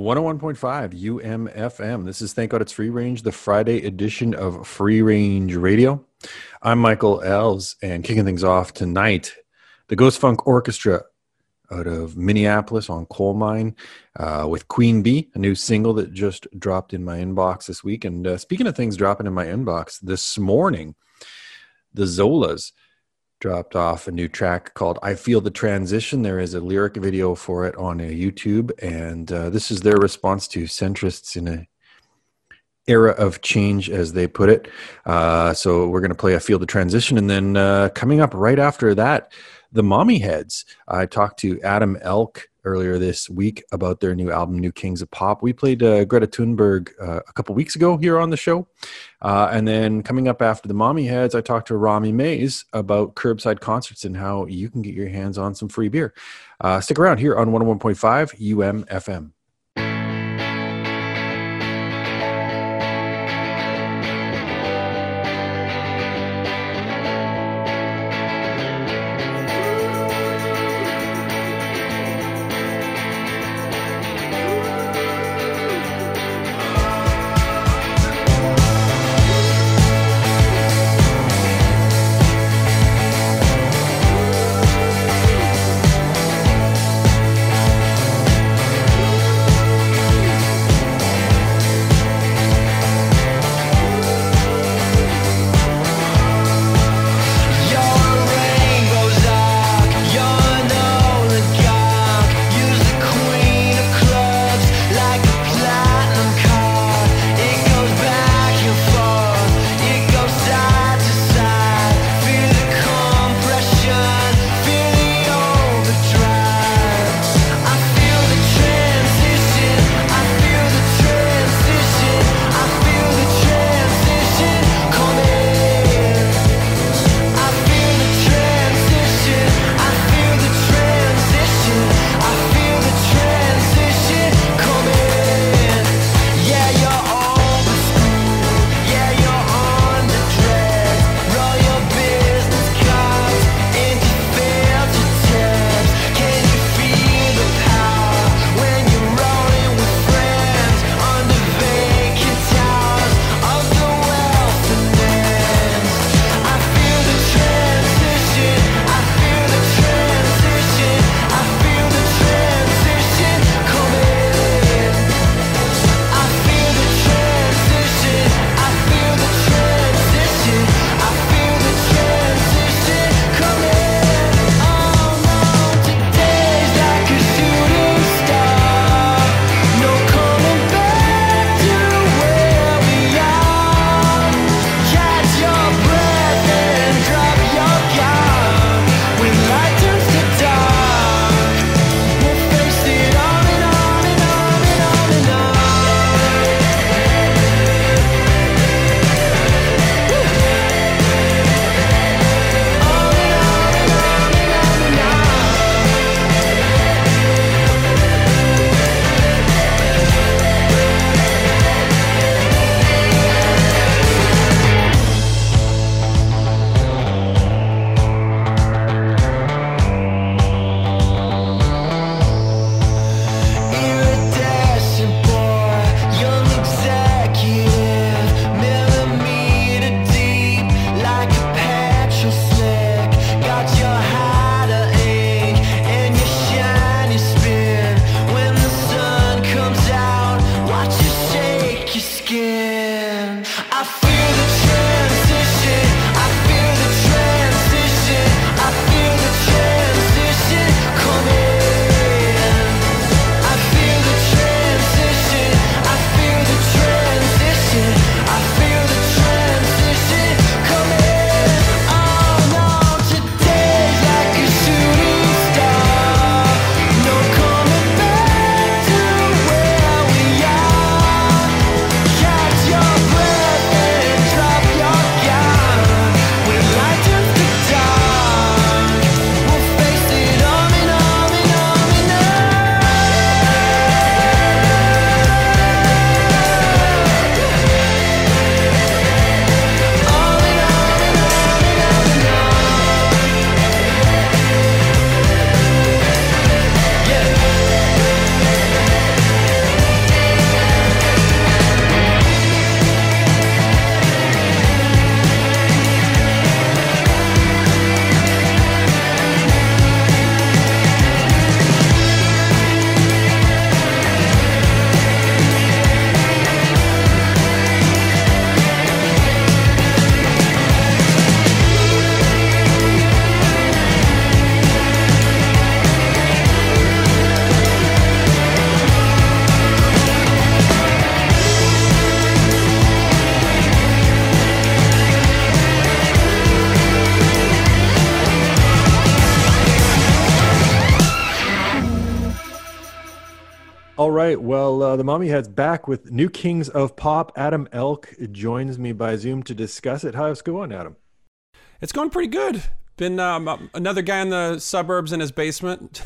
101.5 UMFM. This is Thank God It's Free Range, the Friday edition of Free Range Radio. I'm Michael Elves, and kicking things off tonight, the Ghost Funk Orchestra out of Minneapolis on Colemine uh, with Queen Bee, a new single that just dropped in my inbox this week. And uh, speaking of things dropping in my inbox this morning, the Zolas dropped off a new track called I Feel the Transition. There is a lyric video for it on YouTube, and uh, this is their response to centrists in a era of change, as they put it. Uh, so we're going to play I Feel the Transition, and then uh, coming up right after that, the Mommyheads. I talked to Adam Elk earlier this week about their new album, New Kings of Pop. We played uh, Greta Thunberg uh, a couple weeks ago here on the show. Uh, and then coming up after the Mommyheads, I talked to Romi Mayes about curbside concerts and how you can get your hands on some free beer. Uh, stick around here on 101.5 UMFM. Right. Well, uh, the Mommyheads back with new kings of pop. Adam Elk joins me by Zoom to discuss it. How's it going, Adam? It's going pretty good. Been um, another guy in the suburbs in his basement.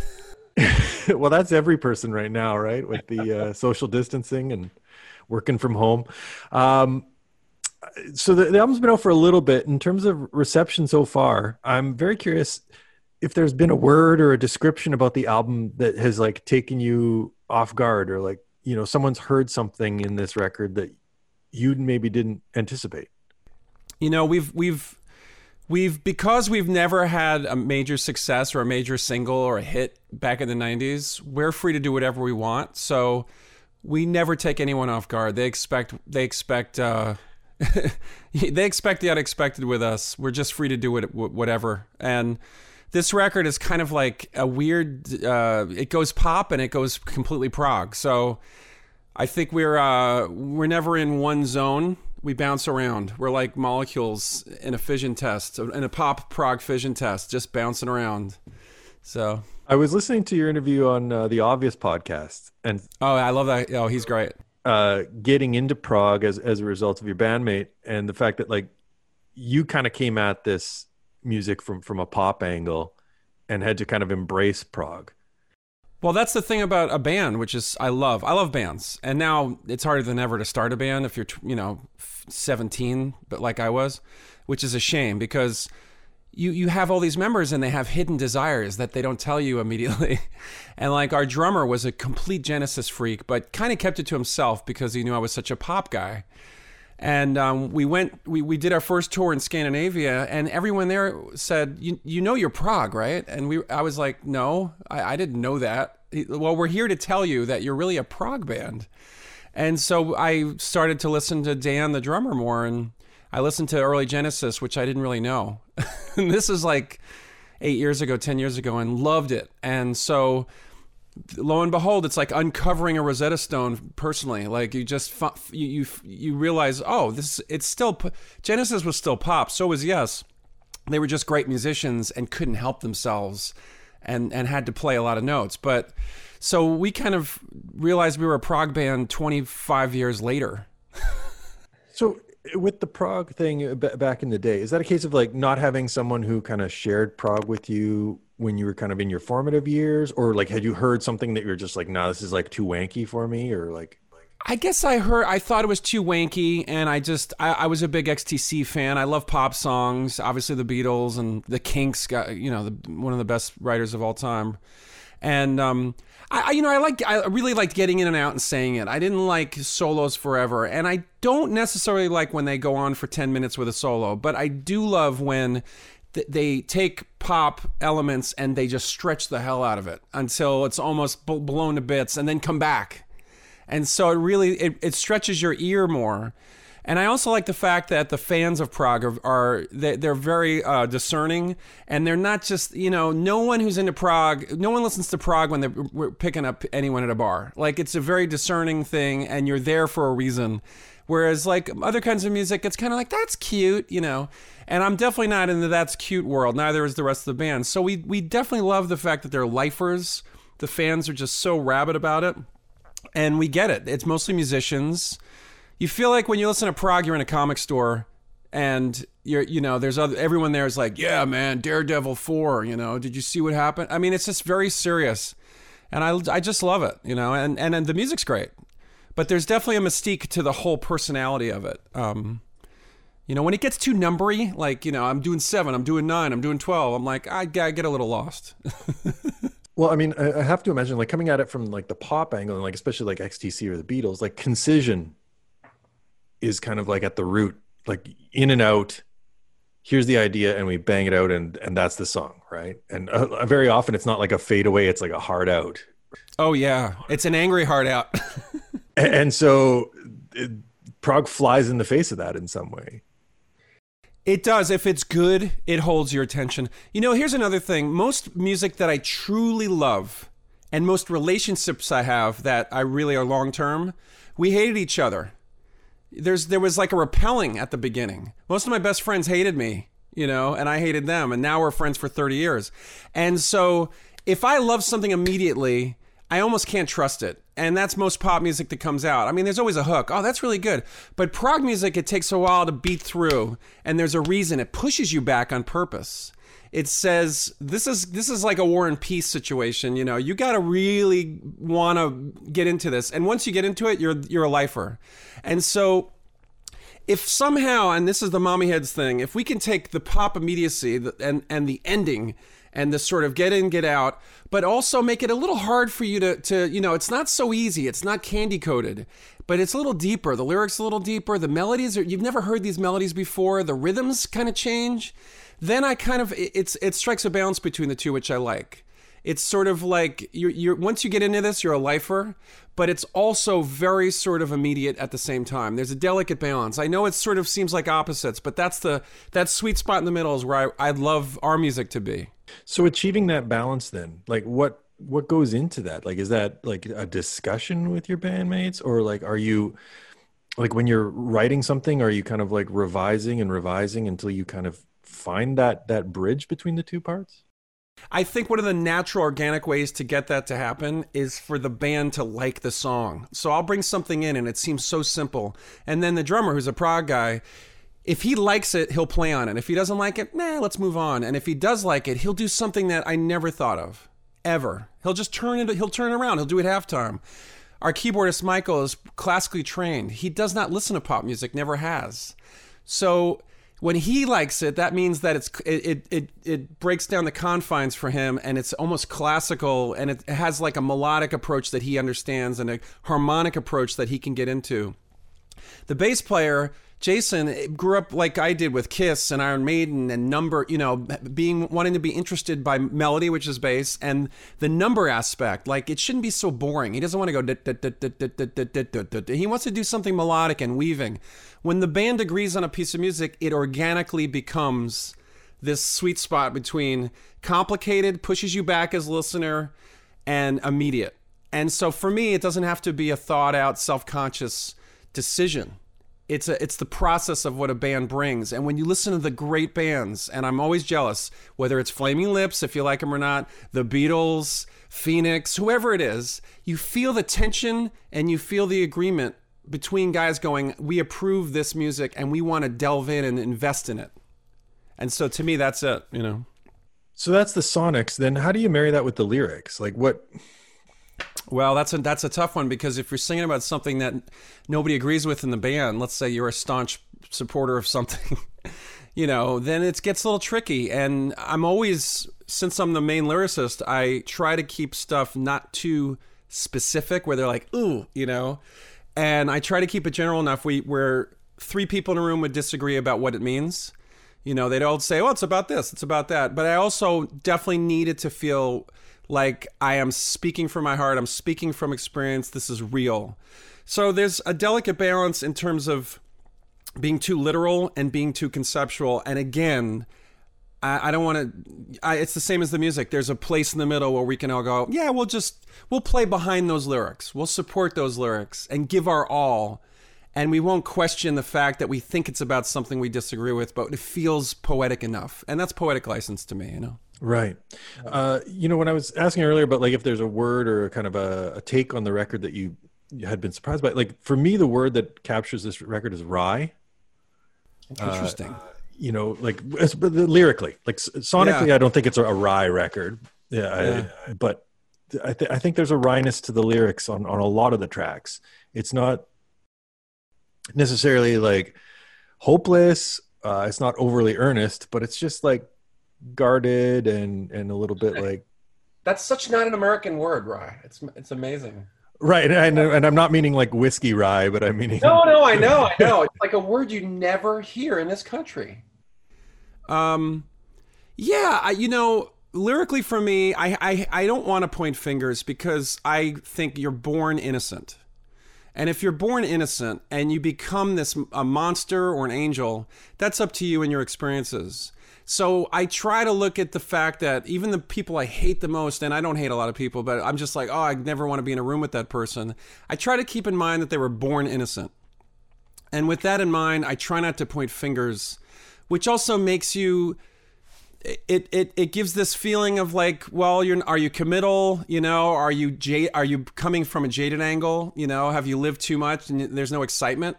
well, that's every person right now, right? With the uh, social distancing and working from home. Um, so the, the album's been out for a little bit. In terms of reception so far, I'm very curious if there's been a word or a description about the album that has like taken you off guard, or like you know someone's heard something in this record that you maybe didn't anticipate. You know, we've we've we've because we've never had a major success or a major single or a hit back in the 90s we're free to do whatever we want. So we never take anyone off guard. They expect they expect uh, they expect the unexpected with us. We're just free to do it whatever. And this record is kind of like a weird uh, it goes pop and it goes completely prog so i think we're uh, we're never in one zone we bounce around. We're like molecules in a fission test, in a pop prog fission test, just bouncing around. So I was listening to your interview on uh, the Obvious podcast, and oh, I love that. Oh, he's great. Uh, getting into prog as as a result of your bandmate, and the fact that like you kind of came at this music from from a pop angle, and had to kind of embrace prog. Well, that's the thing about a band, which is I love. I love bands, and now it's harder than ever to start a band if you're, you know, 17, but like I was, which is a shame because you you have all these members and they have hidden desires that they don't tell you immediately. and like our drummer was a complete Genesis freak, but kind of kept it to himself because he knew I was such a pop guy and um, we went we, we did our first tour in scandinavia and everyone there said you, you know you're prog right? And we i was like no I, I didn't know that. Well we're here to tell you that you're really a prog band. And so i started to listen to dan the drummer more and i listened to early genesis which i didn't really know. And this is like eight years ago ten years ago and loved it. And so lo and behold, it's like uncovering a Rosetta Stone personally. Like you just you you, you realize, oh, this it's still Genesis was still pop. So was Yes. They were just great musicians and couldn't help themselves, and and had to play a lot of notes. But so we kind of realized we were a prog band 25 years later. so with the prog thing back in the day, is that a case of like not having someone who kind of shared prog with you when you were kind of in your formative years or like had you heard something that you're just like no nah, this is like too wanky for me or like I guess I heard. I thought it was too wanky, and I just I, I, was a big XTC fan. I love pop songs, obviously the Beatles and the Kinks. Got you know the, one of the best writers of all time, and um, I you know I like I really liked getting in and out and saying it. I didn't like solos forever, and I don't necessarily like when they go on for ten minutes with a solo, but I do love when they take pop elements and they just stretch the hell out of it until it's almost blown to bits and then come back and so it really it, it stretches your ear more and I also like the fact that the fans of prog are, are they're very uh, discerning, and they're not just you know no one who's into prog, no one listens to prog when they're picking up anyone at a bar. Like it's a very discerning thing, and you're there for a reason. Whereas like other kinds of music, it's kind of like that's cute, you know. And I'm definitely not in the that's cute world. Neither is the rest of the band. So we we definitely love the fact that they're lifers. The fans are just so rabid about it, and we get it. It's mostly musicians. You feel like when you listen to prog, you're in a comic store, and you're you know there's other everyone there is like, yeah, man, Daredevil four. You know, did you see what happened? I mean, it's just very serious, and I I just love it. You know, and and, and the music's great but there's definitely a mystique to the whole personality of it. Um, you know, when it gets too numbery, like you know, I'm doing seven, I'm doing nine, I'm doing twelve. I'm like, I, I get a little lost. well, I mean, I have to imagine like coming at it from like the pop angle, and like especially like XTC or the Beatles, like concision is kind of like at the root, like in and out. Here's the idea, and we bang it out, and and that's the song, right? And uh, very often, it's not like a fade away; it's like a hard out. Oh yeah, it's an angry hard out. and so it, prog flies in the face of that in some way it does if it's good it holds your attention you know here's another thing most music that i truly love and most relationships i have that i really are long term we hated each other there's there was like a repelling at the beginning most of my best friends hated me you know and i hated them and now we're friends for 30 years and so if i love something immediately I almost can't trust it. And that's most pop music that comes out. I mean, there's always a hook. Oh, that's really good. But prog music, it takes a while to beat through, and there's a reason. It pushes you back on purpose. It says this is this is like a war and peace situation. You know, you got to really want to get into this, and once you get into it, you're you're a lifer. And so if somehow, and this is the Mommyheads thing, if we can take the pop immediacy and and the ending and the sort of get in, get out, but also make it a little hard for you to to you know, it's not so easy. It's not candy coated, but it's a little deeper. The lyrics a little deeper. The melodies are you've never heard these melodies before. The rhythms kind of change. Then I kind of it's it strikes a balance between the two, which I like. It's sort of like you're, you're once you get into this, you're a lifer, but it's also very sort of immediate at the same time. There's a delicate balance. I know it sort of seems like opposites, but that's the that sweet spot in the middle is where I, I'd love our music to be. So achieving that balance then, like what what goes into that? Like is that like a discussion with your bandmates or like are you like when you're writing something are you kind of like revising and revising until you kind of find that that bridge between the two parts? I think one of the natural organic ways to get that to happen is for the band to like the song. So I'll bring something in and it seems so simple. And then the drummer, who's a prog guy, if he likes it, he'll play on it. If he doesn't like it, nah, let's move on. And if he does like it, he'll do something that I never thought of. Ever. He'll just turn it he'll turn around. He'll do it halftime. Our keyboardist Michael is classically trained. He does not listen to pop music, never has. So when he likes it, that means that it's it, it it breaks down the confines for him, and it's almost classical, and it has like a melodic approach that he understands, and a harmonic approach that he can get into. The bass player Jason eh, grew up like I did with Kiss and Iron Maiden and number, you know, being wanting to be interested by melody, which is bass, and the number aspect. Like it shouldn't be so boring. He doesn't want to go. He wants to do something melodic and weaving. When the band agrees on a piece of music, it organically becomes this sweet spot between complicated, pushes you back as listener, and immediate. And so for me, it doesn't have to be a thought out, self conscious decision it's a it's the process of what a band brings. And when you listen to the great bands, and I'm always jealous, whether it's Flaming Lips, if you like them or not, the Beatles, Phoenix, whoever it is, you feel the tension and you feel the agreement between guys going, we approve this music and we want to delve in and invest in it. And so to me, that's it. You know. So that's the sonics. Then how do you marry that with the lyrics? Like what Well, that's a that's a tough one because if you're singing about something that nobody agrees with in the band, let's say you're a staunch supporter of something, you know, then it gets a little tricky. And I'm always, since I'm the main lyricist, I try to keep stuff not too specific, where they're like, ooh, you know, and I try to keep it general enough we where three people in a room would disagree about what it means. You know, they'd all say, "Oh, it's about this, it's about that." But I also definitely needed to feel like I am speaking from my heart. I'm speaking from experience. This is real. So there's a delicate balance in terms of being too literal and being too conceptual. And again, I, I don't want to. It's the same as the music. There's a place in the middle where we can all go, yeah, we'll just we'll play behind those lyrics. We'll support those lyrics and give our all. And we won't question the fact that we think it's about something we disagree with, but it feels poetic enough. And that's poetic license to me, you know. Right. Uh, you know, when I was asking earlier about like if there's a word or kind of a, a take on the record that you had been surprised by, like for me, the word that captures this record is wry. Interesting. You know, like it's- but the- lyrically, like sonically, I don't think it's a, a wry record. Yeah, I, but I, th- I think there's a wryness to the lyrics on on a lot of the tracks. It's not necessarily like hopeless. Uh, it's not overly earnest, but it's just like guarded and and a little bit like That's such not an American word, wry. It's it's amazing. right. And, and I'm not meaning like whiskey rye, but I'm meaning No, no, I know, I know. It's like a word you never hear in this country. Um, yeah, I, you know, lyrically for me, I, I, I don't want to point fingers because I think you're born innocent. And if you're born innocent and you become this a monster or an angel, that's up to you and your experiences. So I try to look at the fact that even the people I hate the most, and I don't hate a lot of people, but I'm just like, oh, I never want to be in a room with that person. I try to keep in mind that they were born innocent. And with that in mind, I try not to point fingers, which also makes you it, it it gives this feeling of like, well, you're are you committal? You know, are you j are you coming from a jaded angle? You know, have you lived too much and there's no excitement?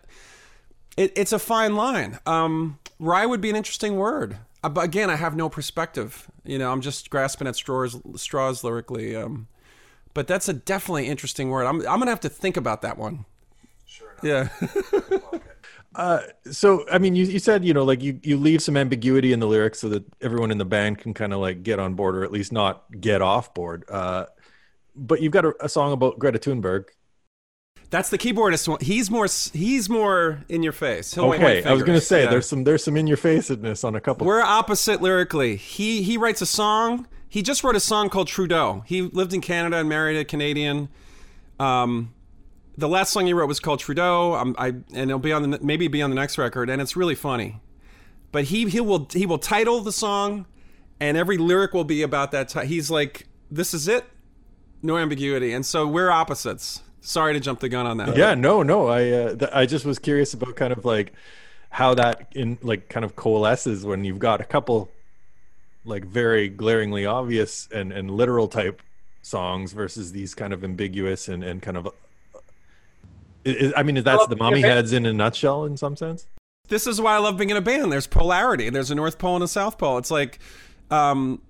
It, it's a fine line. Um, wry would be an interesting word. Uh, but again, I have no perspective. You know, I'm just grasping at straws straws lyrically. Um, but that's a definitely interesting word. I'm I'm gonna have to think about that one. Sure. Yeah. Uh, so I mean, you, you said you know like you you leave some ambiguity in the lyrics so that everyone in the band can kind of like get on board or at least not get off board. Uh, but you've got a, a song about Greta Thunberg. That's the keyboardist one. He's more he's more in your face. He'll Okay, I was gonna say Yeah. there's some there's some in your faceness on a couple. We're opposite lyrically. He he writes a song. He just wrote a song called Trudeau. He lived in Canada and married a Canadian. Um, the last song he wrote was called Trudeau. Um, I and it'll be on the maybe be on the next record, and it's really funny. But he he will he will title the song, and every lyric will be about that. Ti- he's like, this is it, no ambiguity, and so we're opposites. Sorry to jump the gun on that. Yeah, no, no. I uh, th- I just was curious about kind of like how that in like kind of coalesces when you've got a couple like very glaringly obvious and and literal type songs versus these kind of ambiguous and and kind of. I I mean, that's the Mommyheads in a nutshell, in some sense. this is why I love being in a band. There's polarity. There's a North Pole and a South Pole. It's like, um,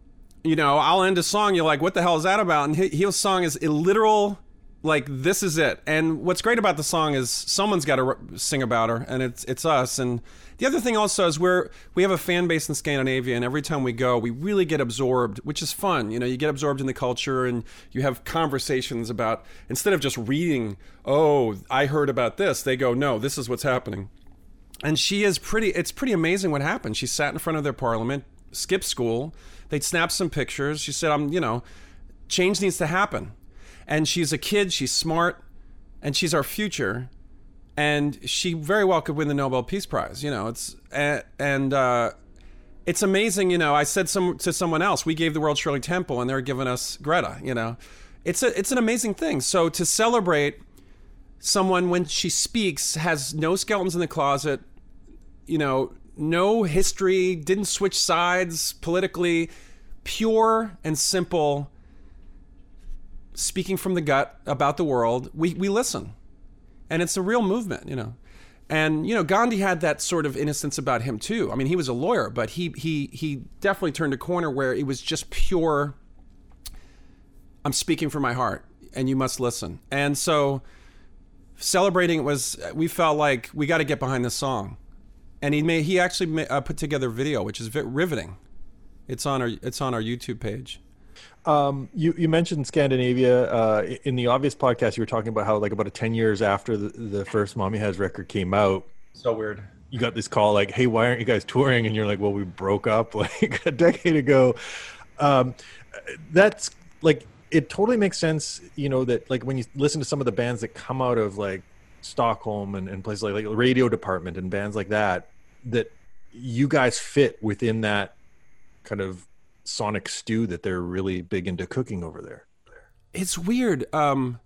you know, I'll end a song. You're like, what the hell is that about? And Heel's song is a literal, like, this is it. And what's great about the song is someone's got to sing about her, and it's it's us. And the other thing also is we're we have a fan base in Scandinavia, and every time we go, we really get absorbed, which is fun. You know, you get absorbed in the culture, and you have conversations about instead of just reading, oh, I heard about this. They go, no, this is what's happening and she is pretty it's pretty amazing what happened she sat in front of their parliament skipped school they'd snap some pictures she said i'm you know change needs to happen and she's a kid she's smart and she's our future and she very well could win the nobel peace prize you know it's and, uh it's amazing, you know. I said some to someone else, we gave the world Shirley Temple, and they're giving us Greta. You know, it's a it's an amazing thing. So to celebrate someone when she speaks has no skeletons in the closet, you know, no history, didn't switch sides politically, pure and simple, speaking from the gut about the world. We we listen, and it's a real movement, you know. And you know, Gandhi had that sort of innocence about him too. I mean, he was a lawyer, but he he he definitely turned a corner where it was just pure. I'm speaking from my heart, and you must listen. And so, celebrating it was we felt like we got to get behind this song, and he made he actually ma uh, put together a video which is riveting. It's on our it's on our YouTube page. Um, you you mentioned Scandinavia uh, in the obvious podcast. You were talking about how like about a ten years after the, the first Mommyheads record came out, So weird. you got this call like, "Hey, why aren't you guys touring?" And you're like, "Well, we broke up like a decade ago." Um, that's like it totally makes sense. You know that like when you listen to some of the bands that come out of like Stockholm and, and places like like Radio Department and bands like that, that you guys fit within that kind of sonic stew that they're really big into cooking over there. it's weird um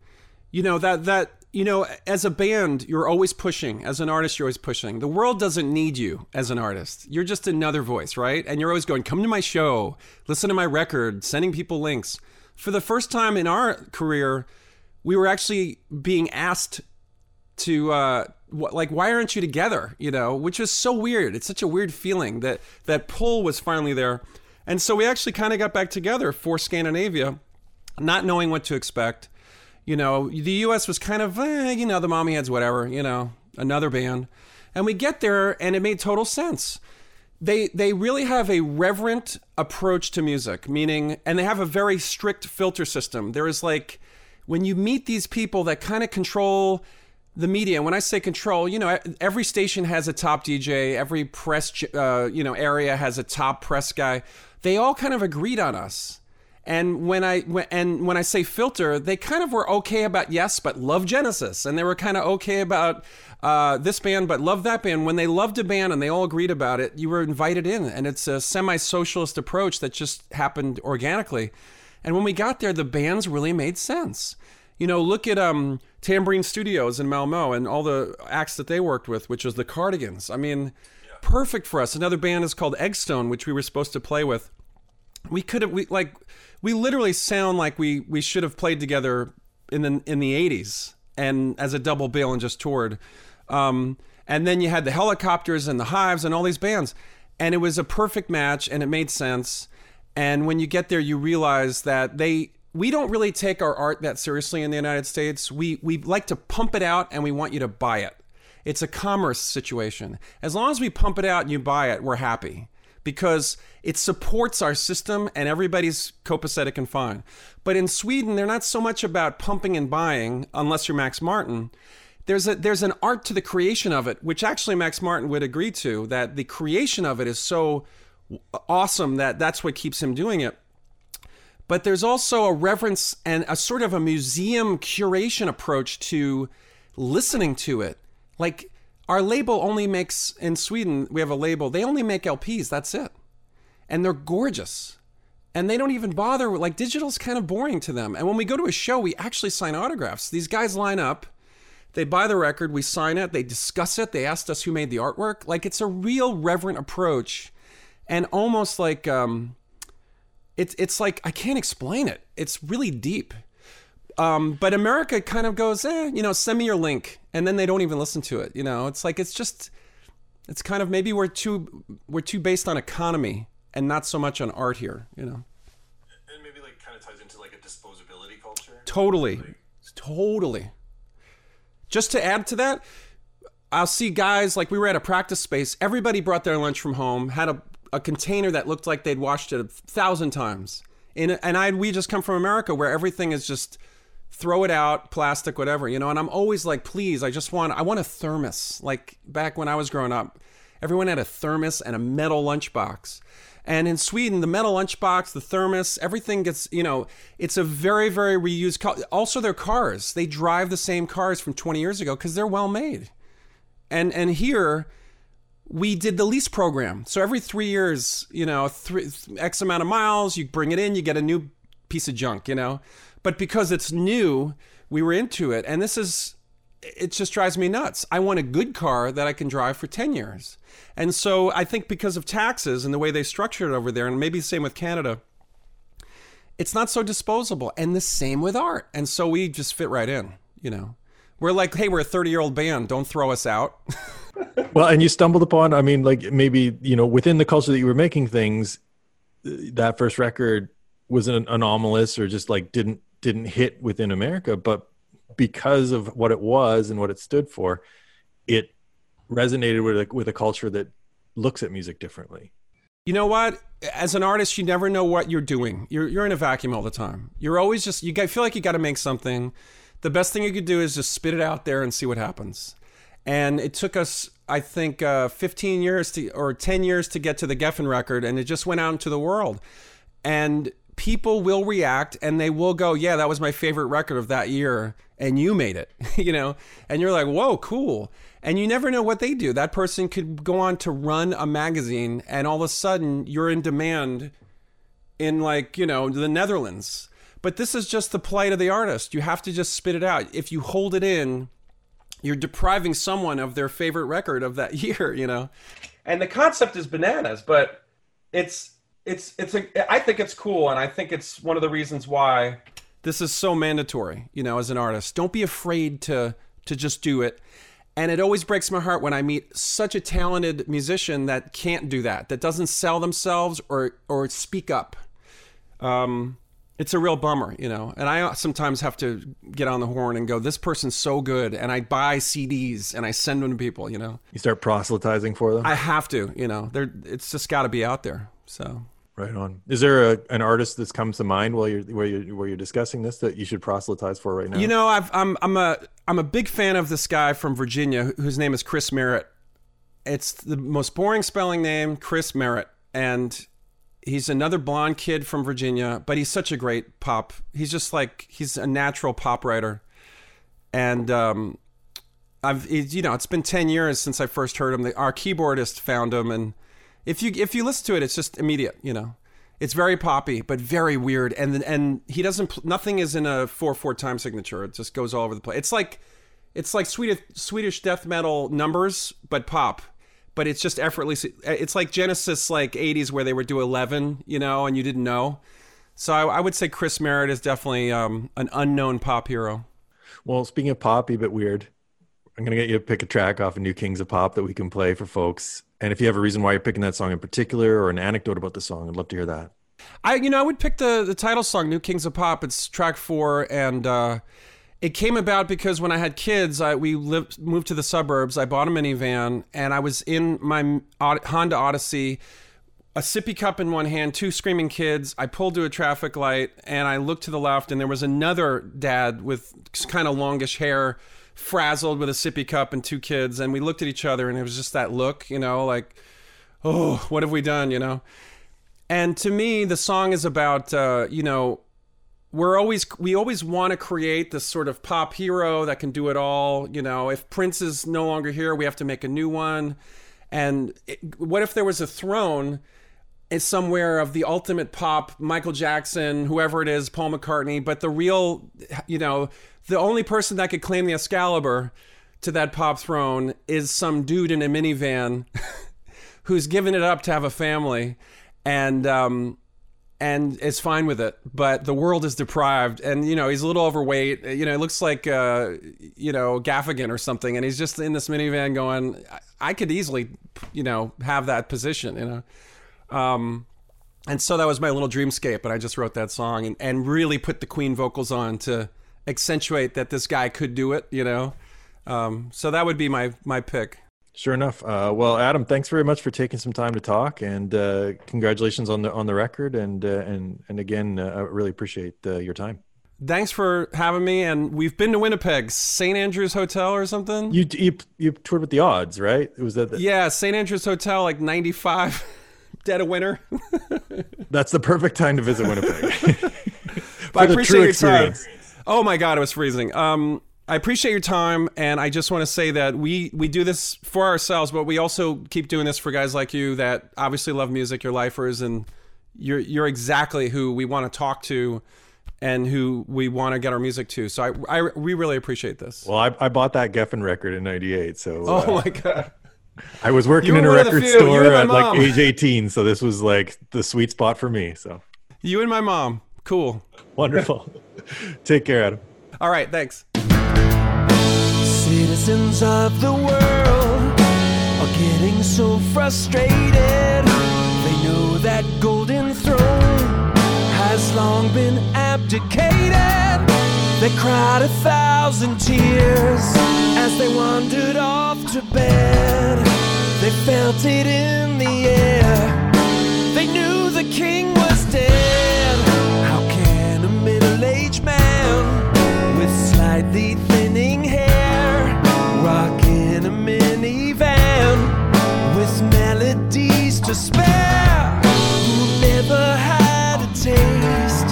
you know that that you know as a band you're always pushing. As an artist you're always pushing. The world doesn't need you as an artist. You're just another voice right? And you're always going come to my show listen to my record sending people links. For the first time in our career we were actually being asked to uh like why aren't you together? you know which is so weird. It's such a weird feeling that that pull was finally there and so we actually kind of got back together for scandinavia not knowing what to expect. You know the us was kind of eh, you know the Mommyheads whatever you know another band. And we get there and it made total sense. They they really have a reverent approach to music meaning and they have a very strict filter system. There is like when you meet these people that kind of control the media and when i say control you know every station has a top dj every press uh, you know area has a top press guy they all kind of agreed on us and when I when, and when I say filter, they kind of were okay about yes, but love Genesis, and they were kind of okay about uh, this band, but love that band. When they loved a band and they all agreed about it, you were invited in, and it's a semi-socialist approach that just happened organically. And when we got there, the bands really made sense. You know, look at um, Tambourine Studios in Malmo and all the acts that they worked with, which was the Cardigans. I mean, perfect for us. Another band is called Eggstone, which we were supposed to play with. We could have we like we literally sound like we we should have played together in the in the 80s and as a double bill and just toured. Um, and then you had the Hellacopters and the hives and all these bands. And it was a perfect match and it made sense. And when you get there you realize that they we don't really take our art that seriously in the United States. We we like to pump it out and we want you to buy it it's a commerce situation as long as we pump it out and you buy it we're happy because it supports our system and everybody's copacetic and fine. But in Sweden, they're not so much about pumping and buying, unless you're Max Martin. There's a there's an art to the creation of it, which actually Max Martin would agree to. That the creation of it is so awesome that that's what keeps him doing it. But there's also a reverence and a sort of a museum curation approach to listening to it. Like our label only makes in Sweden, we have a label, they only make LPs, that's it. And they're gorgeous. And they don't even bother like digital's kind of boring to them. And when we go to a show, we actually sign autographs. These guys line up, they buy the record, we sign it, they discuss it, they asked us who made the artwork. Like it's a real reverent approach and almost like um it's it's like I can't explain it. It's really deep. Um, but America kind of goes, eh, you know, send me your link, and then they don't even listen to it. You know, it's like it's just, it's kind of maybe we're too we're too based on economy and not so much on art here. You know, And maybe like kind of ties into like a disposability culture. totally, totally. Just to add to that, I'll see guys like we were at a practice space. Everybody brought their lunch from home, had a, a container that looked like they'd washed it a thousand times. In, and I we just come from America where everything is just throw it out, plastic, whatever, you know. And I'm always like, please, I just want I want a thermos. Like back when I was growing up, everyone had a thermos and a metal lunchbox. And in Sweden, the metal lunchbox, the thermos, everything gets, you know, it's a very, very reused. Co- also, their cars. They drive the same cars from 20 years ago because they're well made. And and here, we did the lease program. So every three years, you know, three, X amount of miles, you bring it in, you get a new piece of junk, you know. But because it's new, we were into it. And this is, it just drives me nuts. I want a good car that I can drive for 10 years. And so I think because of taxes and the way they structure it over there, and maybe the same with Canada, it's not so disposable. And the same with art. And so we just fit right in, you know. We're like, hey, we're a 30 year old band. Don't throw us out. Well, and you stumbled upon, I mean, like maybe, you know, within the culture that you were making things, that first record was an anomalous or just like didn't didn't hit within America, but because of what it was and what it stood for, it resonated with a, with a culture that looks at music differently. You know what? As an artist, you never know what you're doing. You're you're in a vacuum all the time. You're always just you feel like you got to make something. The best thing you could do is just spit it out there and see what happens. And it took us, I think, uh, 15 years to or 10 years to get to the Geffen record, and it just went out into the world. And people will react, and they will go, "Yeah, that was my favorite record of that year," and you made it, you know. And you're like, "Whoa, cool!" And you never know what they do. That person could go on to run a magazine, and all of a sudden, you're in demand in like you know the Netherlands. But this is just the plight of the artist. You have to just spit it out. If you hold it in, you're depriving someone of their favorite record of that year. You know, and the concept is bananas, but it's it's it's a I think it's cool, and I think it's one of the reasons why this is so mandatory. You know, as an artist, don't be afraid to to just do it. And it always breaks my heart when I meet such a talented musician that can't do that, that doesn't sell themselves or or speak up. Um, it's a real bummer, you know. And I sometimes have to get on the horn and go, "This person's so good," and I buy CDs and I send them to people, you know. You start proselytizing for them. I have to, you know. They're, it's just got to be out there. So right on. Is there a, an artist that comes to mind while you're where you're where you're discussing this that you should proselytize for right now? You know, I've, I'm I'm a I'm a big fan of this guy from Virginia whose name is Chris Merritt. It's the most boring spelling name, Chris Merritt, and he's another blonde kid from Virginia, but he's such a great pop. He's just like he's a natural pop writer, and um, I've it- you know it's been ten years since I first heard him. The, our keyboardist found him, and if you if you listen to it, it's just immediate. You know, it's very poppy, but very weird. And and he doesn't. Nothing is in a four four time signature. It just goes all over the place. It's like it's like Swedish Swedish death metal numbers, but pop. but it's just effortlessly. It's like Genesis, like '80s, where they would do 11, you know, and you didn't know. So I, I would say Chris Merritt is definitely um, an unknown pop hero. Well, speaking of pop, a bit weird. I'm gonna get you to pick a track off of New Kings of Pop that we can play for folks. And if you have a reason why you're picking that song in particular or an anecdote about the song, I'd love to hear that. I you know I would pick the the title song "New Kings of Pop." It's track four, and uh, it came about because when I had kids, I, we lived moved to the suburbs. I bought a minivan, and I was in my Honda Odyssey, a sippy cup in one hand, two screaming kids. I pulled to a traffic light, and I looked to the left, and there was another dad with kind of longish hair. Frazzled with a sippy cup and two kids, and we looked at each other, and it was just that look, you know, like, oh, what have we done, you know? And to me, the song is about uh, you know we're always we always want to create this sort of pop hero that can do it all. You know, if Prince is no longer here, we have to make a new one. And it, what if there was a throne? Is somewhere of the ultimate pop, Michael Jackson, whoever it is, Paul McCartney, but the real, you know, the only person that could claim the Excalibur to that pop throne is some dude in a minivan who's given it up to have a family and um, and is fine with it. But the world is deprived, and you know he's a little overweight. You know, it looks like uh, you know Gaffigan or something, and he's just in this minivan going, I, I could easily, you know, have that position. You know. Um, and so that was my little dreamscape, and I just wrote that song and, and really put the Queen vocals on to accentuate that this guy could do it, you know. Um, so that would be my my pick. Sure enough. Uh, well, Adam, thanks very much for taking some time to talk, and uh, congratulations on the on the record, and uh, and and again, uh, I really appreciate uh, your time. Thanks for having me, and we've been to Winnipeg, St. Andrews Hotel or something. You you you toured with the odds, right? It Was that the, yeah, St. Andrews Hotel, like '95, dead of winter. that's the perfect time to visit Winnipeg? I the appreciate true your experience. time. Oh my God, it was freezing. Um, I appreciate your time, and I just want to say that we we do this for ourselves, but we also keep doing this for guys like you that obviously love music, you're lifers, and you're you're exactly who we want to talk to, and who we want to get our music to. So I, I we really appreciate this. Well, I, I bought that Geffen record in '98, so oh uh, my God. I was working in a were one of the record few. Store and my at like age 18, so this was like the sweet spot for me. So You and my mom. Cool. wonderful. Take care, Adam. All right, thanks. Citizens of the world are getting so frustrated. They know that golden throne has long been abdicated. They cried a thousand tears as they wandered off to bed. They felt it in the air. They knew the king was dead. How can a middle aged man with slightly thinning hair rock in a minivan with melodies to spare? Who never had a taste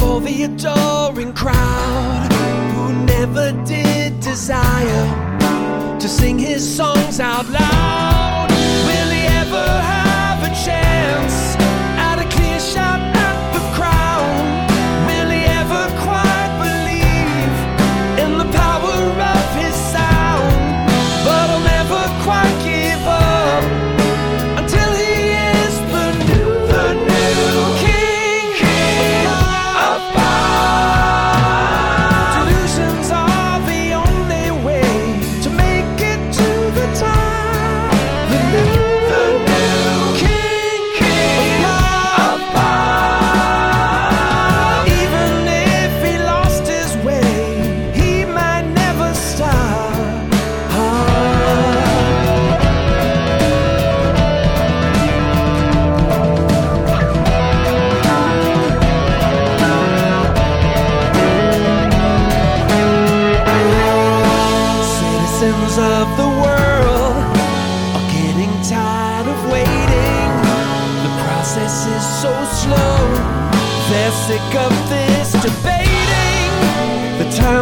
for the adoring crowd? Who never did desire to sing his songs out loud.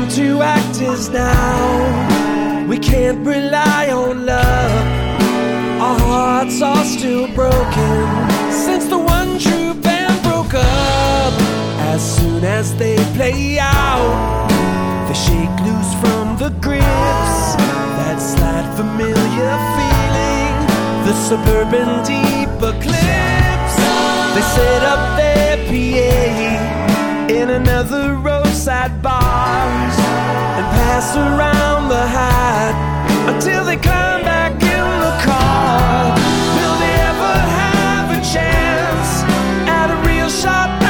time to act is now. We can't rely on love. Our hearts are still broken since the one true band broke up. As soon as they play out, they shake loose from the grips. That slight familiar feeling, the suburban deep eclipse. They set up their PA in another roadside bar pass around the hat until they come back in the car. Will they ever have a chance at a real shot?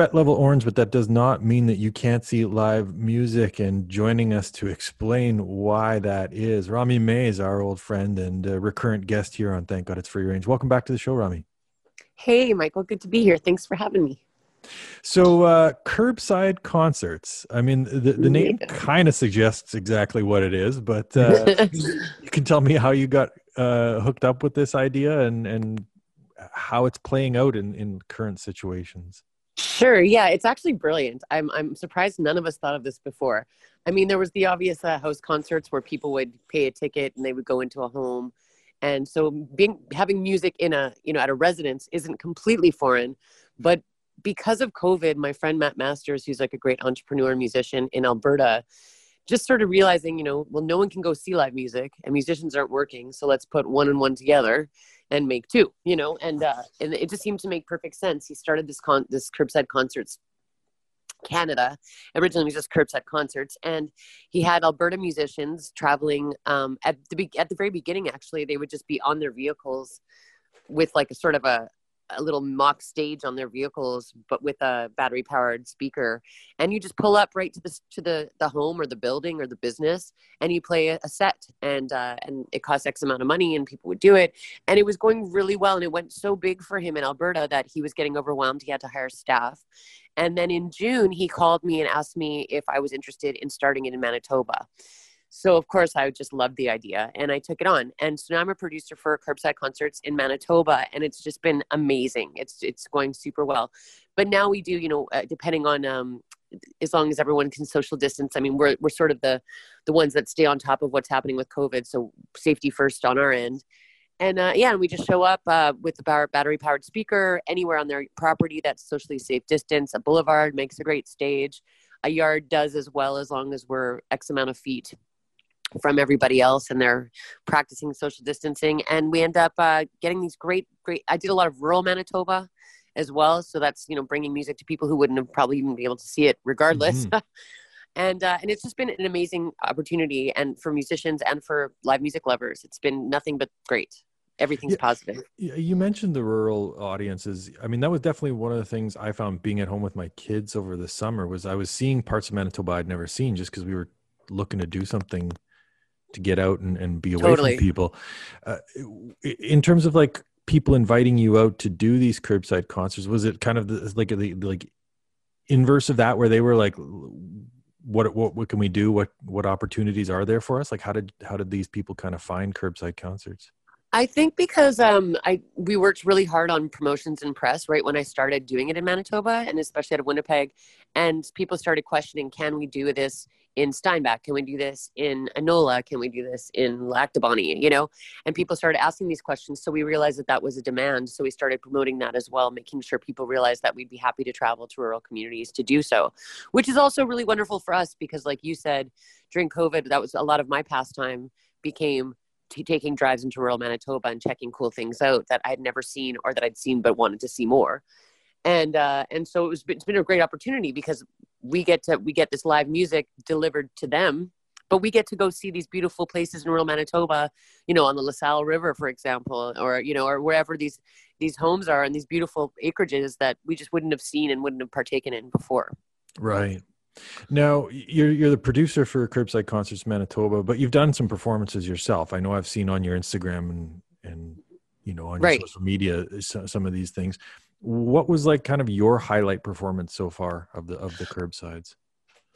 threat level orange, but that does not mean that you can't see live music. And joining us to explain why that is, Romi Mayes, our old friend and recurrent guest here on Thank God It's Free Range. Welcome back to the show, Romi. Hey, Michael. Good to be here. Thanks for having me. So, uh, curbside concerts. I mean, the, the name yeah. kind of suggests exactly what it is, but uh, you can tell me how you got uh, hooked up with this idea and, and how it's playing out in, in current situations. Sure. Yeah, it's actually brilliant. I'm I'm surprised none of us thought of this before. I mean, there was the obvious uh, house concerts where people would pay a ticket and they would go into a home, and so being having music in a you know at a residence isn't completely foreign, but because of COVID, my friend Matt Masters, who's like a great entrepreneur musician in Alberta, just started realizing, you know, well, no one can go see live music and musicians aren't working, so let's put one and one together and make two, you know, and uh, and it just seemed to make perfect sense. He started this con this curbside concerts Canada. Originally, was just curbside concerts, and he had Alberta musicians traveling. Um, at the be- at the very beginning, actually, they would just be on their vehicles with like a sort of a a little mock stage on their vehicles, but with a battery powered speaker. And you just pull up right to the to the the home or the building or the business, and you play a, set. And uh, and it costs X amount of money, and people would do it. And it was going really well, and it went so big for him in Alberta that he was getting overwhelmed. He had to hire staff. And then in June, he called me and asked me if I was interested in starting it in Manitoba. So of course I just loved the idea and I took it on. And so now I'm a producer for curbside concerts in Manitoba and it's just been amazing. It's it's going super well. But now we do, you know, uh, depending on um as long as everyone can social distance. I mean, we're we're sort of the the ones that stay on top of what's happening with COVID, so safety first on our end. And uh, yeah, and we just show up uh, with the power, battery powered speaker anywhere on their property that's socially safe distance. A boulevard makes a great stage. A yard does as well as long as we're X amount of feet from everybody else and they're practicing social distancing and we end up uh, getting these great great i did a lot of rural manitoba as well so that's you know bringing music to people who wouldn't have probably even be able to see it regardless and uh, and it's just been an amazing opportunity and for musicians and for live music lovers it's been nothing but great everything's Yeah. positive You mentioned the rural audiences. I mean, that was definitely one of the things I found being at home with my kids over the summer was I was seeing parts of Manitoba I'd never seen just because we were looking to do something to get out and, and be away Totally. from people. Uh, in terms of like people inviting you out to do these curbside concerts, was it kind of the, like the like inverse of that where they were like, what what what can we do? What what opportunities are there for us? Like how did how did these people kind of find curbside concerts? I think because um, I we worked really hard on promotions and press right when I started doing it in Manitoba and especially out of Winnipeg, and people started questioning, can we do this in Steinbach? Can we do this in Anola? Can we do this in Lac du Bonnet? You know, and people started asking these questions, so we realized that that was a demand. So we started promoting that as well, making sure people realized that we'd be happy to travel to rural communities to do so, which is also really wonderful for us because, like you said, during COVID, that was a lot of my pastime became t- taking drives into rural Manitoba and checking cool things out that I'd never seen or that I'd seen but wanted to see more. And uh, and so it was it's been a great opportunity because we get to we get this live music delivered to them, but we get to go see these beautiful places in rural Manitoba, you know, on the LaSalle River, for example, or you know, or wherever these these homes are and these beautiful acreages that we just wouldn't have seen and wouldn't have partaken in before. Right. Now you're you're the producer for Curbside Concerts Manitoba, but you've done some performances yourself. I know I've seen on your Instagram and and you know on your social media some of these things. What was like kind of your highlight performance so far of the of the curbsides?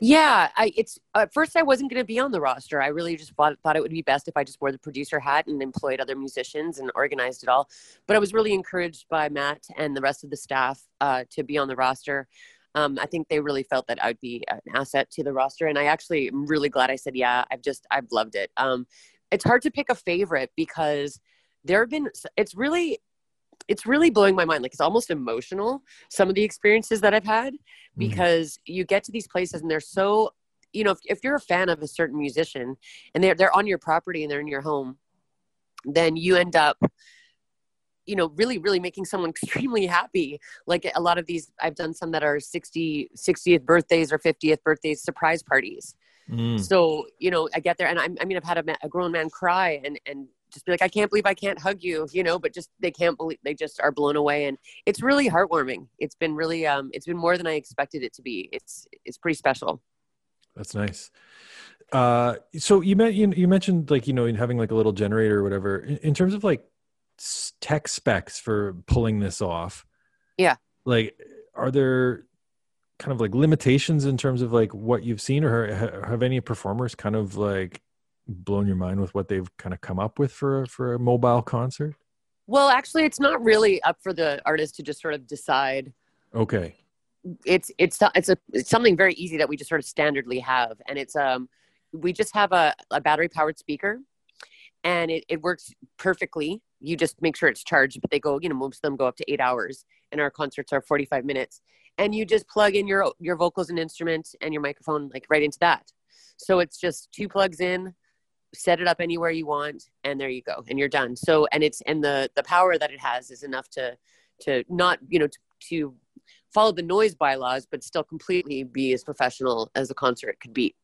Yeah, I it's at first I wasn't going to be on the roster. I really just thought thought it would be best if I just wore the producer hat and employed other musicians and organized it all. But I was really encouraged by Matt and the rest of the staff uh, to be on the roster. Um, I think they really felt that I'd be an asset to the roster, and I actually am really glad I said yeah. I've just I've loved it. Um, it's hard to pick a favorite because there have been. It's really it's really blowing my mind. Like it's almost emotional. Some of the experiences that I've had because you get to these places and they're so you know if, if you're a fan of a certain musician and they're they're on your property and they're in your home then you end up you know really really making someone extremely happy like a lot of these i've done some that are 60 60th birthdays or 50th birthdays surprise parties Mm. so you know i get there and I'm, i mean i've had a, ma- a grown man cry and and just be like i can't believe i can't hug you you know but just they can't believe they just are blown away and it's really heartwarming it's been really um it's been more than i expected it to be it's it's pretty special That's nice. Uh, so you, met, you you mentioned like you know in having like a little generator or whatever. In, in terms of like tech specs for pulling this off, Yeah. Like are there kind of like limitations in terms of like what you've seen, or have any performers kind of like blown your mind with what they've kind of come up with for for a mobile concert? Well, actually, it's not really up for the artist to just sort of decide. Okay. It's it's it's a it's something very easy that we just sort of standardly have, and it's um we just have a, a battery powered speaker, and it, it works perfectly. You just make sure it's charged, but they go you know most of them go up to eight hours, and our concerts are forty five minutes, and you just plug in your your vocals and instruments and your microphone like right into that. So it's just two plugs in, set it up anywhere you want and there you go and you're done. So and it's and the the power that it has is enough to to not you know to, to follow the noise bylaws but still completely be as professional as a concert could be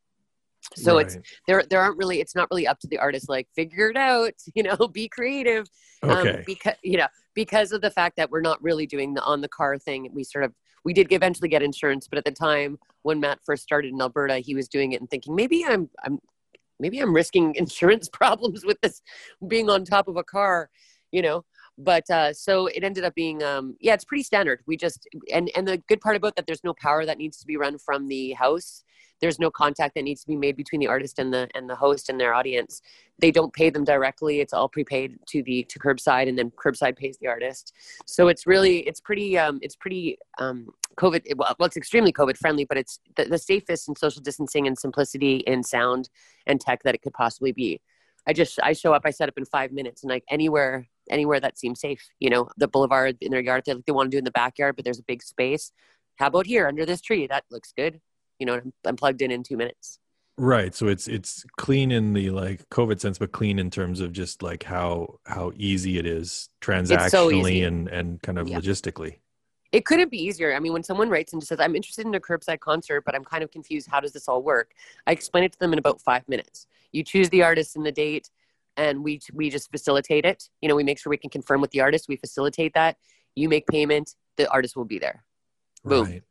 so it's there there aren't really it's not really up to the artist like figure it out you know be creative. Okay. um, because you know because of the fact that we're not really doing the on the car thing we sort of we did eventually get insurance but at the time when matt first started in alberta he was doing it and thinking maybe i'm i'm maybe i'm risking insurance problems with this being on top of a car you know? But uh, so it ended up being um, yeah it's pretty standard. We just and and the good part about that there's no power that needs to be run from the house there's no contact that needs to be made between the artist and the and the host and their audience. They don't pay them directly. It's all prepaid to the to curbside and then curbside pays the artist. So it's really it's pretty um it's pretty um covid well it's extremely covid friendly but it's the, the safest and social distancing and simplicity in sound and tech that it could possibly be. I just i show up i set up in five minutes and like anywhere anywhere that seems safe you know the boulevard in their yard they, like, they want to do in the backyard but there's a big space. How about here under this tree? That looks good you know I'm, I'm plugged in in two minutes Right. So it's it's clean in the like COVID sense, but clean in terms of just like how how easy it is transactionally so easy. and and kind of Yeah. logistically. it couldn't be easier. I mean, when someone writes and just says, I'm interested in a curbside concert, but I'm kind of confused. How does this all work? I explain it to them in about five minutes. You choose the artist and the date, and we, we just facilitate it. You know, we make sure we can confirm with the artist. We facilitate that. You make payment, the artist will be there. Boom. Right.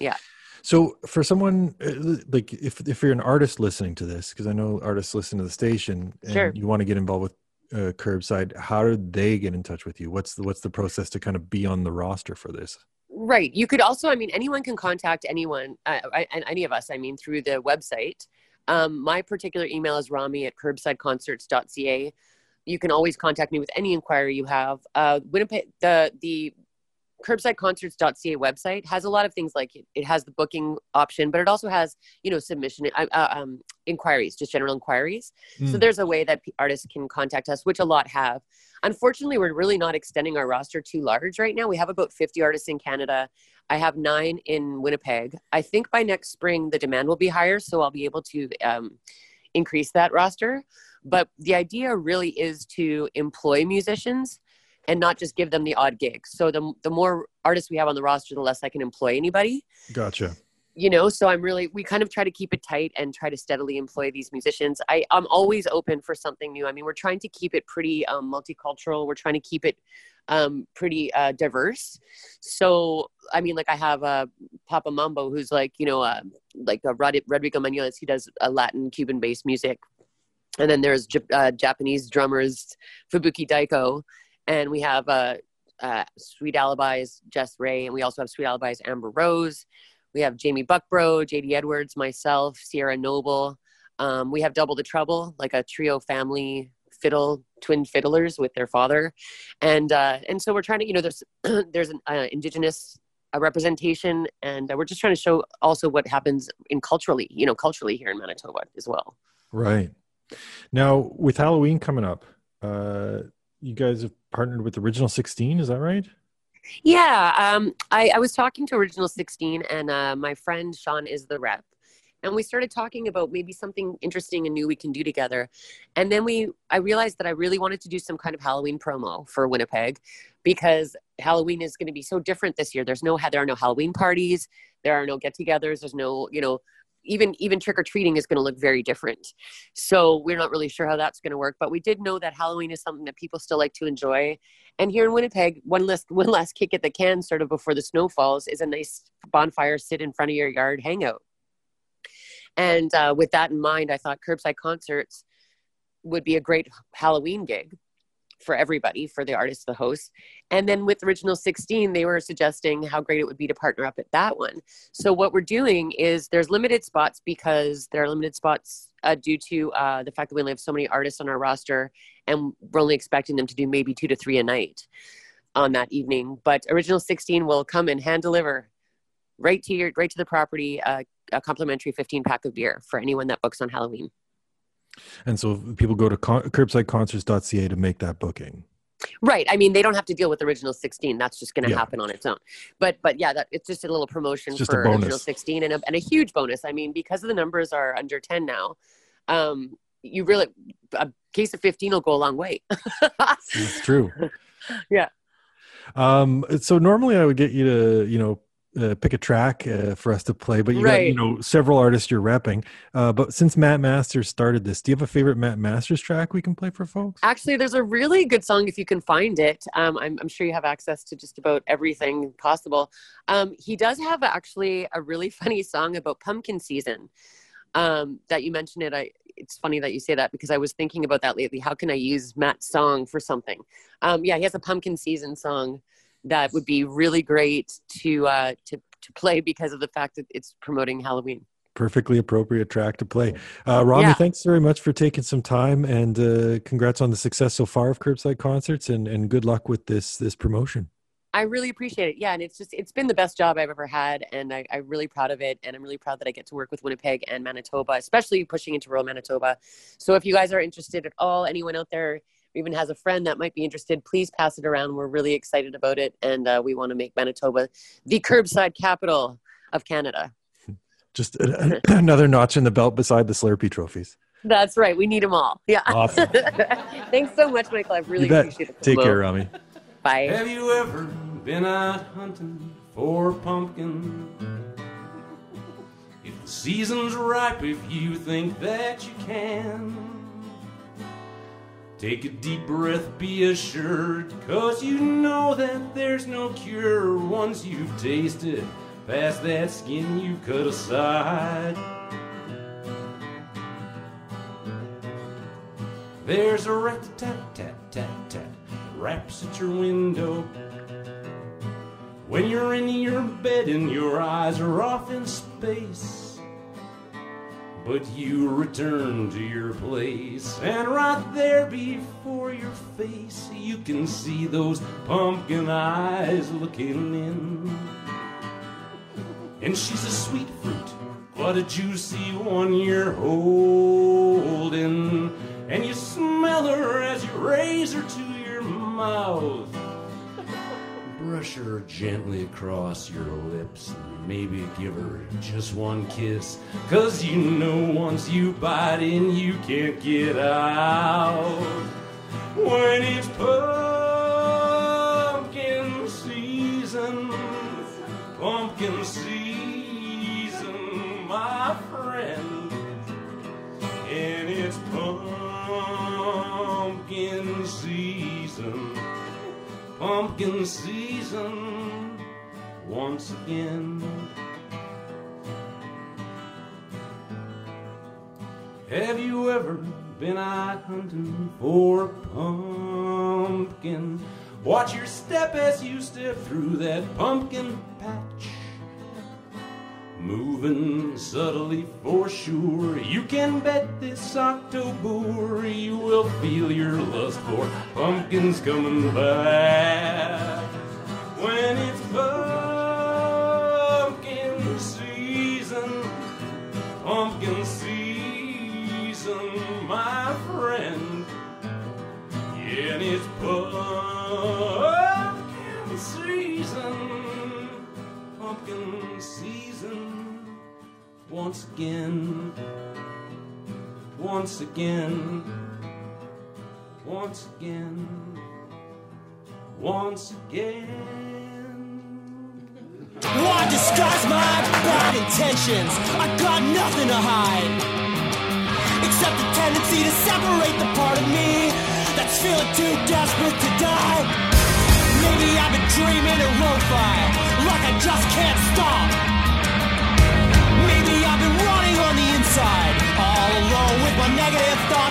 Yeah. So for someone uh, like if if you're an artist listening to this, because I know artists listen to the station, and Sure. you want to get involved with uh, curbside, how do they get in touch with you? What's the what's the process to kind of be on the roster for this? Right. You could also, I mean, anyone can contact anyone, uh, and any of us, I mean, through the website. Um, my particular email is romi at curbsideconcerts.ca. You can always contact me with any inquiry you have. Uh, Winnipeg, the, the curbsideconcerts.ca website has a lot of things like it, it has the booking option, but it also has, you know, submission, uh, uh, um, inquiries, just general inquiries. So Mm. there's a way that artists can contact us, which a lot have. Unfortunately, we're really not extending our roster too large right now. We have about 50 artists in Canada. I have nine in Winnipeg. I think by next spring the demand will be higher, so I'll be able to um, increase that roster. But the idea really is to employ musicians and not just give them the odd gigs. So the the more artists we have on the roster, the less I can employ anybody. Gotcha. you know so i'm really we kind of try to keep it tight and try to steadily employ these musicians. I i'm always open for something new. I mean we're trying to keep it pretty um, multicultural. We're trying to keep it um, pretty uh, diverse. So i mean like i have a uh, papa mambo who's like you know uh, like uh, Rod- rodrigo manuelis he does a latin cuban based music. And then there's Jap- uh, japanese drummers fubuki daiko and we have uh, uh, sweet alibis jess ray and we also have sweet alibis amber rose we have Jamie Buckbro, JD Edwards, myself, Sierra Noble. Um, we have Double the Trouble, like a trio family fiddle, twin fiddlers with their father, and uh, and so we're trying to, you know, there's there's an uh, indigenous uh, representation, and uh, we're just trying to show also what happens in culturally, you know, culturally here in Manitoba as well. Right. Now with Halloween coming up, uh, you guys have partnered with Original 16, is that right? Yeah, um, I, I was talking to Original 16, and uh, my friend Sean is the rep. And we started talking about maybe something interesting and new we can do together. And then we, I realized that I really wanted to do some kind of Halloween promo for Winnipeg because Halloween is going to be so different this year. There's no, there are no Halloween parties, there are no get-togethers, there's no, you know, even even trick or treating is going to look very different. So we're not really sure how that's going to work, but we did know that Halloween is something that people still like to enjoy. And here in Winnipeg, one last one last kick at the can, sort of before the snow falls, is a nice bonfire sit in front of your yard hangout. And uh, with that in mind, I thought curbside concerts would be a great Halloween gig. For everybody, for the artists, the hosts. And then with Original 16, they were suggesting how great it would be to partner up at that one. So what we're doing is there's limited spots because there are limited spots uh, due to uh, the fact that we only have so many artists on our roster, and we're only expecting them to do maybe two to three a night on that evening. But Original 16 will come and hand deliver right to your right to the property uh, a complimentary 15 pack of beer for anyone that books on Halloween. And so people go to con- curbsideconcerts.ca to make that booking. Right. I mean, they don't have to deal with original 16. That's just going to Yeah. happen on its own. But but yeah, that it's just a little promotion for original 16 and a, and a huge bonus. I mean, because of the numbers are under 10 now, um, you really a case of 15 will go a long way. That's true. Yeah. Um, so normally I would get you to, you know, uh, pick a track uh, for us to play, but you got, you know, several artists you're repping. Uh, but since Matt Masters started this, do you have a favorite Matt Masters track we can play for folks? Actually, there's a really good song if you can find it. Um, I'm, I'm sure you have access to just about everything possible. Um, he does have actually a really funny song about pumpkin season um, that you mentioned it. I, it's funny that you say that because I was thinking about that lately. How can I use Matt's song for something? Um, yeah, he has a pumpkin season song that would be really great to uh, to to play because of the fact that it's promoting Halloween. Perfectly appropriate track to play. Uh, Romi, Yeah. thanks very much for taking some time and uh, congrats on the success so far of Curbside Concerts and, and good luck with this this promotion. I really appreciate it. Yeah, and it's just it's been the best job I've ever had, and I, I'm really proud of it. And I'm really proud that I get to work with Winnipeg and Manitoba, especially pushing into rural Manitoba. So if you guys are interested at all, anyone out there even has a friend that might be interested, please pass it around. We're really excited about it, and uh, we want to make Manitoba the curbside capital of Canada. Just a- another notch in the belt beside the Slurpee trophies. That's right. We need them all. Yeah. Awesome. Thanks so much, Michael. I really appreciate it. Take care, Romi. Bye. Have you ever been out hunting for pumpkin? If the season's ripe, if you think that you can, take a deep breath, be assured, cause you know that there's no cure once you've tasted past that skin you cut aside. There's a rat tat tat tat tat raps at your window. When you're in your bed and your eyes are off in space. But you return to your place, and right there before your face, you can see those pumpkin eyes looking in. And she's a sweet fruit, what a juicy one you're holding. And you smell her as you raise her to your mouth. Brush her gently across your lips and maybe give her just one kiss. Cause you know once you bite in, you can't get out. When it's pumpkin season, pumpkin season, my friend. And it's pumpkin season pumpkin season once again. Have you ever been out hunting for a pumpkin? Watch your step as you step through that pumpkin patch. Moving subtly for sure. You can bet this October you will feel your lust for pumpkins coming back. When it's pumpkin season, pumpkin season, my friend. Yeah, and it's pumpkin pumpkin season once again, once again, once again, once again. Why disguise my bad intentions? I got nothing to hide. Except the tendency to separate the part of me that's feeling too desperate to die. Maybe I've been dreaming a won't like I just can't stop. Maybe I've been running on the inside, all alone with my negative thoughts.